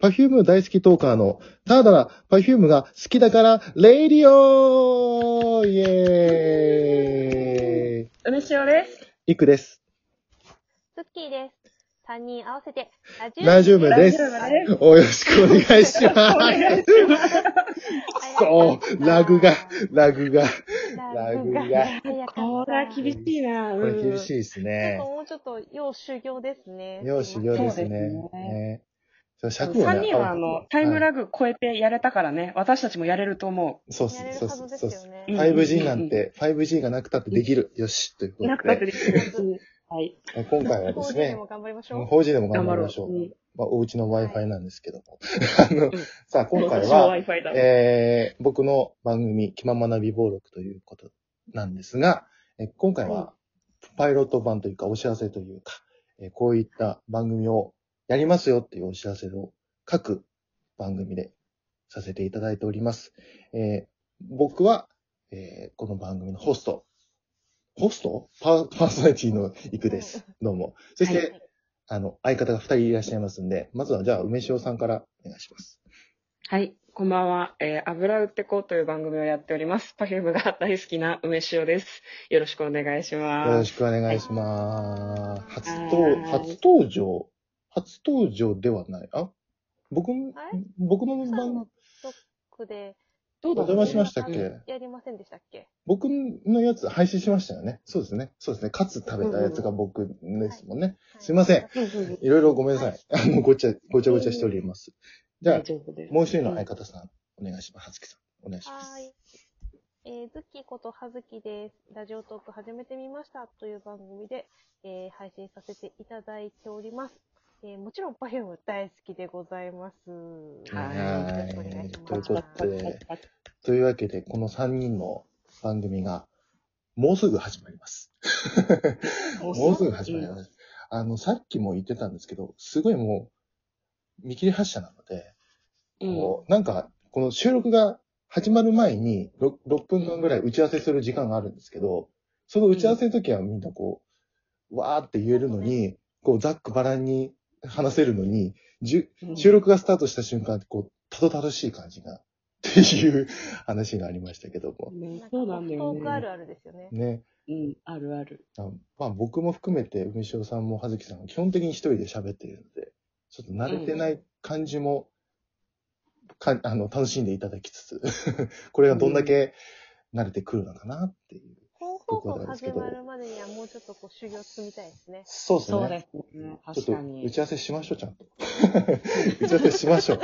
Perfume 大好きトーカーの、ただな Perfume が好きだから、レイディオイエーイ梅塩です。いくです。ツッキーです。3人合わせて、ラジウムですラジです。およろしくお願いしお願います。します。そう、ラグが、ラグが。ラグが。これは厳しいな。これ厳い。しいですちょっねと。もうちょっと、要修行ですね。要修行ですね。そうですねね尺をね3人はあの、タイムラグ超えてやれたからね、私たちもやれると思そうそうっす、そうっす。ですよね。うん 5G なんて、5G がなくたってできる。よし、というう。ことなくたってで、できる。うんはい。今回はですね法事でも、頑張りましょう。4G でも頑頑張りましょう。うんまあ、お家のはい Wi-Fi なんですけども。あのうん、さあ、今回は。えー、僕の番組、気ままな美貌録ということなんですが、え今回は、パイロット版というか、お知らせというか、えーこういった番組をやりますよっていうお知らせを各番組でさせていただいております。えー僕は、えーこの番組のホスト、ホスト？パーパーソナリティのイクです。どうも。そして、はいあの、相方が二人いらっしゃいますんで、まずはじゃあ、梅塩さんからお願いします。はい。こんばんは。えー、油売ってこうという番組をやっております。Perfume が大好きな梅塩です。よろしくお願いしよろます。しくお願いします。初は登、い初登場初登場ではない？あ？僕のあれ、僕のさん番の、ドックで、どうだお邪魔しましたっけ？うんやりませんでしたっけ？僕のやつ配信しましたよね。そうですね。そうですね。カツ食べたやつが僕ですもんね。すいません。いろいろごめんなさい。あの、ごちゃ、ごちゃごちゃしております。じゃあ大、丈夫です。もう一人の相方さん、お願いします。はつきさん、お願いします。はーい。えー、ズッキーことはずきです。ラジオトーク始めてみましたという番組で、えー配信させていただいております。えーもちろん Perfume 大好きでございます。はいという。ことでというわけで、この3人の番組が、もうすぐ始まります。ももうすぐ始まります。あの、さっきも言ってたんですけど、すごいもう、見切り発車なので、うん。こうなんか、この収録が始まる前に6、6分間ぐらい打ち合わせする時間があるんですけど、その打ち合わせの時はみんなこう、わーって言えるのに、こう、ざっくばらんに話せるのに、じゅうん収録がスタートした瞬間、こう、たどたどしい感じが、っていう話がありましたけども。ねそうなんだよトークあるね。あるですよね。ね。うん、あるある。あまあ僕も含めて、梅塩さんも葉月さんも基本的に一人で喋っているので、ちょっと慣れてない感じも、かあの、楽しんでいただきつつ、これがどんだけ慣れてくるのかなっていう。本放送始まるまでにはもうちょっとこう修行積みたいですね。そうですね。そうですね。確とかに。打ち合わせしましょう、ちゃんと。打ち合わせしましょう。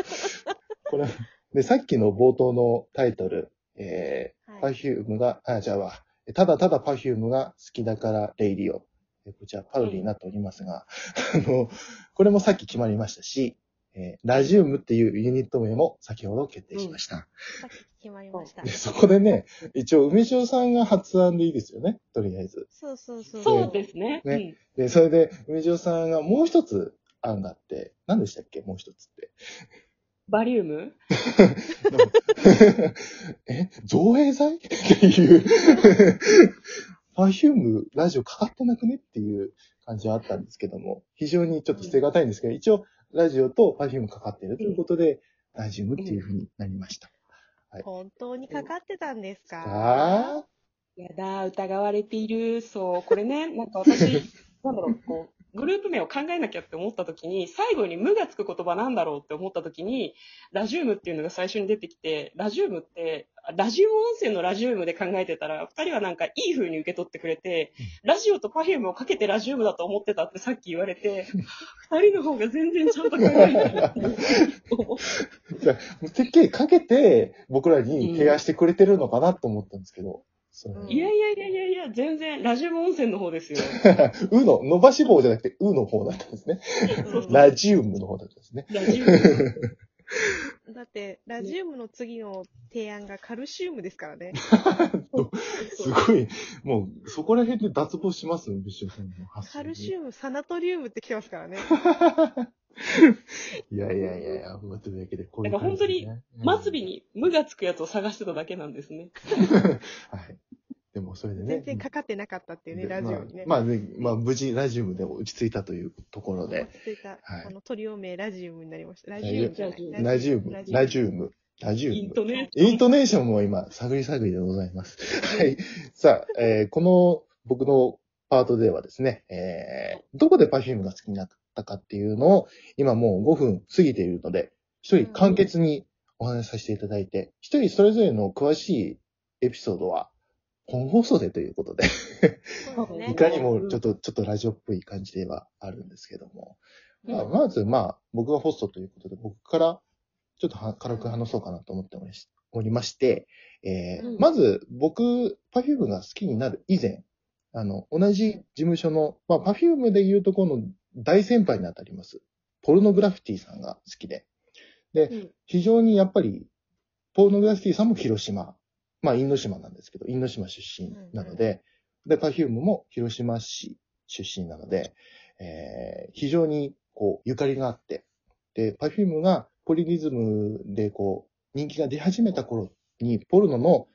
これ、で、さっきの冒頭のタイトル、えー、はい。Perfume が、あ、じゃあわ、ただただ Perfume が好きだからレイディオ。えこちらパロディになっておりますが、あの、これもさっき決まりましたし、えーラジウムっていうユニット名も先ほど決定しました。さっき決まりましたで。そこでね、一応梅塩さんが発案でいいですよね、とりあえず。そうそうそう。そうですね。ねで、それで梅塩さんがもう一つ案があって、何でしたっけ？もう一つって。うんバリウム？え？造影剤っていう、パフュームラジオかかってなくね？っていう感じはあったんですけども、非常にちょっと捨てがたいんですけど、一応ラジオとパフュームかかってるということで、ラジウムっていうふうになりました。本当にかかってたんですか？やだ、疑われている。そう、これね、なんか私、なんだろう、こう、グループ名を考えなきゃって思った時に、最後に無がつく言葉なんだろうって思った時に、ラジウムっていうのが最初に出てきて、ラジウムって、ラジウム温泉のラジウムで考えてたら、二人はなんかいい風に受け取ってくれて、ラジオとパフュームをかけてラジウムだと思ってたってさっき言われて、二人の方が全然ちゃんと考えてたって思う。じゃあ、てっきりかけて僕らに提案してくれてるのかなと思ったんですけど、そのいやいやいやいやいや、全然、ラジウム温泉の方ですよ。うの、伸ばし棒じゃなくて、うの方だったんですね。うんラジウムの方だったんですね。ラジウム。だって、ラジウムの次の提案がカルシウムですからね。すごい、もう、そこら辺で脱帽します？ビショさんのカルシム。ウム、サナトリウムって来てますからね。いやいやいやいや、まあというわけで、こういうだから本当に末尾に無がつくやつを探してただけなんですね。はい。それでね。全然かかってなかったっていうね、でラジオにね。まあ、まあね、まあ、無事ラジウムで落ち着いたというところで、落ち着いた、はいあの、トリオ名ラジウムになりました。ララジウムじゃない。ラジウム、ラジウム、ラジウム。イントネイントネーションも今、探り探りでございます。はい。さあ、えーこの僕のパートではですね、えーどこで Perfume が好きになったかっていうのを、今もう5分過ぎているので、一人簡潔にお話しさせていただいて、一人それぞれの詳しいエピソードは、本放送でということで、ね。いかにもちょっと、ちょっとラジオっぽい感じではあるんですけども。まあ、まず、まあ、僕がホストということで、僕からちょっとは軽く話そうかなと思っておりまして、えーうん。まず、僕、Perfume が好きになる以前、あの、同じ事務所の、まあ、Perfume でいうところの大先輩にあたります、ポルノグラフィティさんが好きで、で、うん。非常にやっぱり、ポルノグラフィティさんも広島、まあ、因島なんですけど、因島出身なので、で、Perfume も広島市出身なので、えー非常にこう、ゆかりがあって、で、Perfume がポリリズムでこう、人気が出始めた頃に、ポルノの、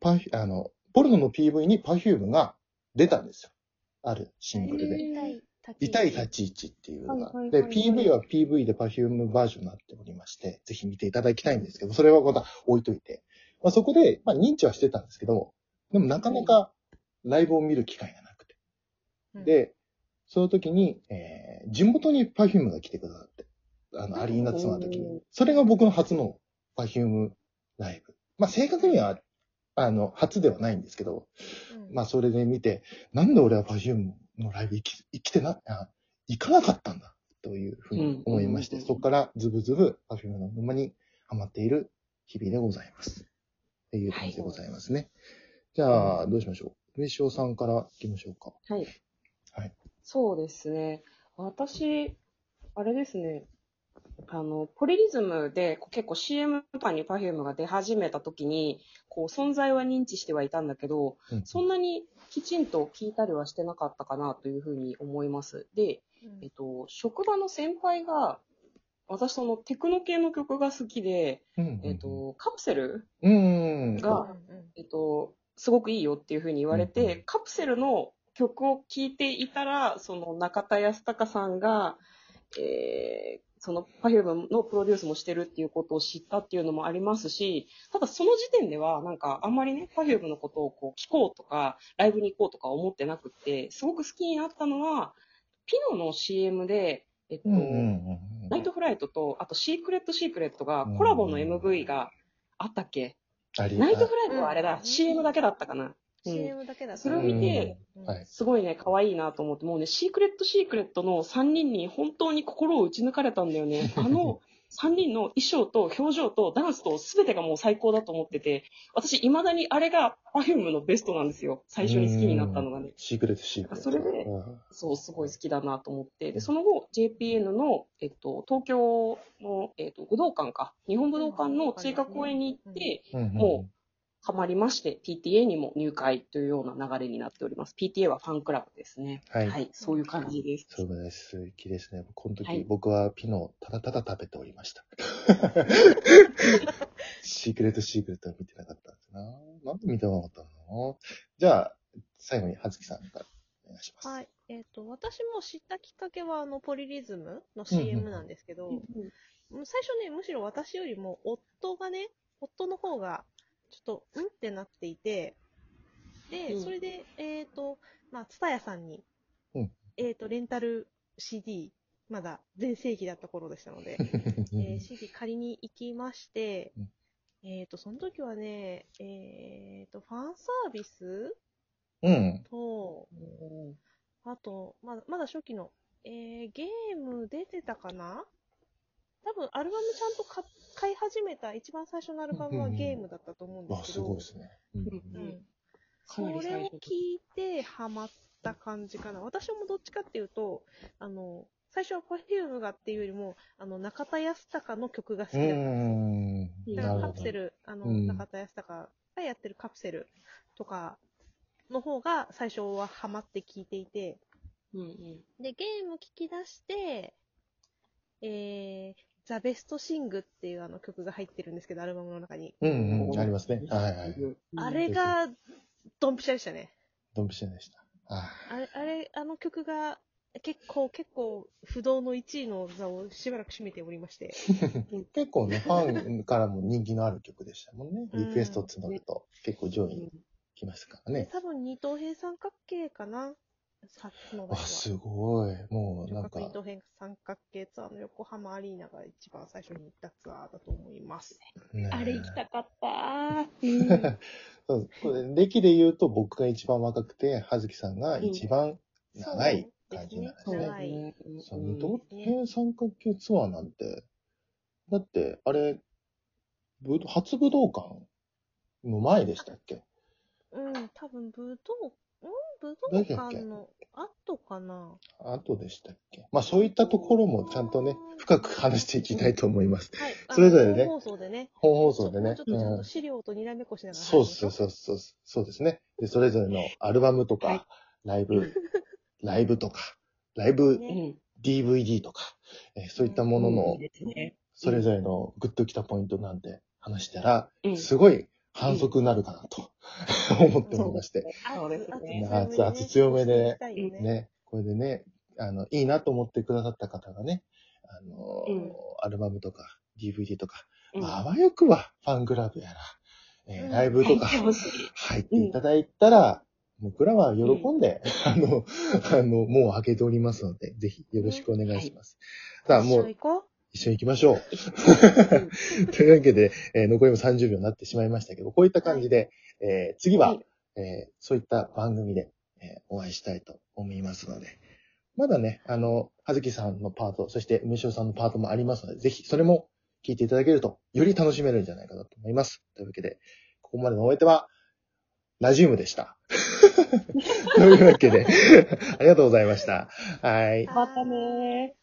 パフあの、ポルノの PV に Perfume が出たんですよ。あるシングルで。痛い立ち位置っていうのがはいはい。で、はい PV は PV で Perfume バージョンになっておりまして、ぜひ見ていただきたいんですけど、それはまた置いといて。まあ、そこで、まあ、認知はしてたんですけど、でもなかなかライブを見る機会がなくて。うん、で、その時に、えー地元に Perfume が来てくださって、あの、アリーナツアーの時に。それが僕の初の Perfume ライブ。まあ、正確には、あの、初ではないんですけど、うんまあ、それで見て、なんで俺は Perfume のライブ行き、行きてな、あ行かなかったんだ、というふうに思いまして、うんそこからズブズブ Perfume の沼にハマっている日々でございます。っていう感じでございますね。じゃあ、どうしましょう？上昇さんから行きましょうか。はい。はい。そうですね。私、あれですね。あの、ポリリズムでこう結構 CM とかに Perfume が出始めた時に、こう存在は認知してはいたんだけど、うんそんなにきちんと聞いたりはしてなかったかなというふうに思います。で、えっと、職場の先輩が、私そのテクノ系の曲が好きで、うんえっ、と、カプセルうん。がうんえっと、すごくいいよっていうふうに言われて、うんうん。カプセルの曲を聴いていたら、その中田康隆さんが、えーその Perfume のプロデュースもしてるっていうことを知ったっていうのもありますし、ただその時点ではなんかあんまりね、Perfume のことをこう聞こうとか、ライブに行こうとか思ってなくって、すごく好きになったのは、ピノの CM で、えっと、うんうんうんナイトフライトと、あとシークレットシークレットがコラボの MV があったっけ？ナイトフライトはあれだ、うん。CM だけだったかな。うん。CM だけだった。それを見て、うん。はい。すごいね、可愛いなと思って、もうね、シークレットシークレットの3人に本当に心を打ち抜かれたんだよね。あの3人の衣装と表情とダンスと全てがもう最高だと思ってて、私未だにあれが Perfume のベストなんですよ。最初に好きになったのがね。シークレットシークレット。それでうんそう、すごい好きだなと思って。で、その後、JPN の、えっと、東京の、えっと、武道館か、日本武道館の追加公演に行って、うんうハマりまして、PTA にも入会というような流れになっております。PTA はファンクラブですね。はいそういう感じです。そうです。好きですね。この時、はい僕はピノをただただ食べておりました。シークレットシークレットは見てなかったんですな。なんで見てなかったの？じゃあ、最後にはずきさんからお願いします。はい。えっ、と、私も知ったきっかけは、あの、ポリリズムの CM なんですけど、うんもう最初ね、むしろ私よりも、夫がね、夫の方が、ちょっと、うんってなっていて、で、うん。それで、えっ、と、まあ、ツタヤさんに、うん。えっ、と、レンタル CD、まだ全盛期だった頃でしたので、えー CD 借りに行きまして、うん。えっ、と、その時はね、えっ、と、ファンサービスうん。と、あと、まだ、まだ初期の、えー、ゲーム出てたかな多分、アルバムちゃんと買買い始めた、一番最初のアルバムはゲームだったと思うんでわ、すすけど、ごいですね。うんうんそれを聞いてハマった感じかな。私もどっちかっていうと、あの、最初は Perfume がっていうよりも、あの、中田康隆の曲が好きうだったんん。ですよ。だから。カプセル、あの、うん中田康隆がやってるカプセルとかの方が最初はハマって聞いていて、うんうんで、ゲーム聞き出して、えー、ザ・ベストシングっていうあの曲が入ってるんですけど、アルバムの中に。うんうん。ありますね。はいはい。あれがドンピシャでしたね。ドンピシャでした。ああれ、あれ、あの曲が、結構、結構、不動の1位の座をしばらく占めておりまして。ー 結構ね、ファンからも人気のある曲でしたもんね。うんリクエスト募ると結構上位に来ますからね。多分二等辺三角形かなさっきの場あ。すごい。もうなんか女角二、等辺三角形ツアーの横浜アリーナが一番最初に行ったツアーだと思います。ねあれ行きたかった。うんそうこれ歴で言うと僕が一番若くて、葉月さんが一番長い感じなんですね。そう長いそう、二等辺三角形ツアーなんて、だって、あれ、ぶ初武道館の前でしたっけ？うん、多分武道、うん武道館の後かな？後でしたっけ？まあそういったところもちゃんとね、深く話していきたいと思います。はい。それぞれね本放送でね。本放送でね。ちょっとちゃんうんと資料とにらめっこしながらそう話しましょそうそうそう、そうですね。で、それぞれのアルバムとか、はいライブ、ライブとか、ライブねうん DVD とか、えーそういったもののいい、ですね。それぞれのグッときたポイントなんて話したら、うんすごい反則になるかなと 思っておりまして。熱熱強めでね。ね、これでね、あの、いいなと思ってくださった方がね、あのーうん。アルバムとか DVD とか、うん。あわよくばファンクラブやら、えーうん。ライブとか入ってい。入っていただいたら、僕らは喜んで、あの、あの、もう開けておりますので、ぜひよろしくお願いします。さあ、もう一緒に行きましょう。というわけで、えー残りも30秒になってしまいましたけど、こういった感じで、えー次は、はいえーそういった番組で、えーお会いしたいと思いますので、まだね、あの、はずきさんのパート、そして梅塩さんのパートもありますので、ぜひそれも聞いていただけると、より楽しめるんじゃないかなと思います。というわけで、ここまでのお相手は、ラジウムでした。というわけで、ありがとうございました。はい。またねー。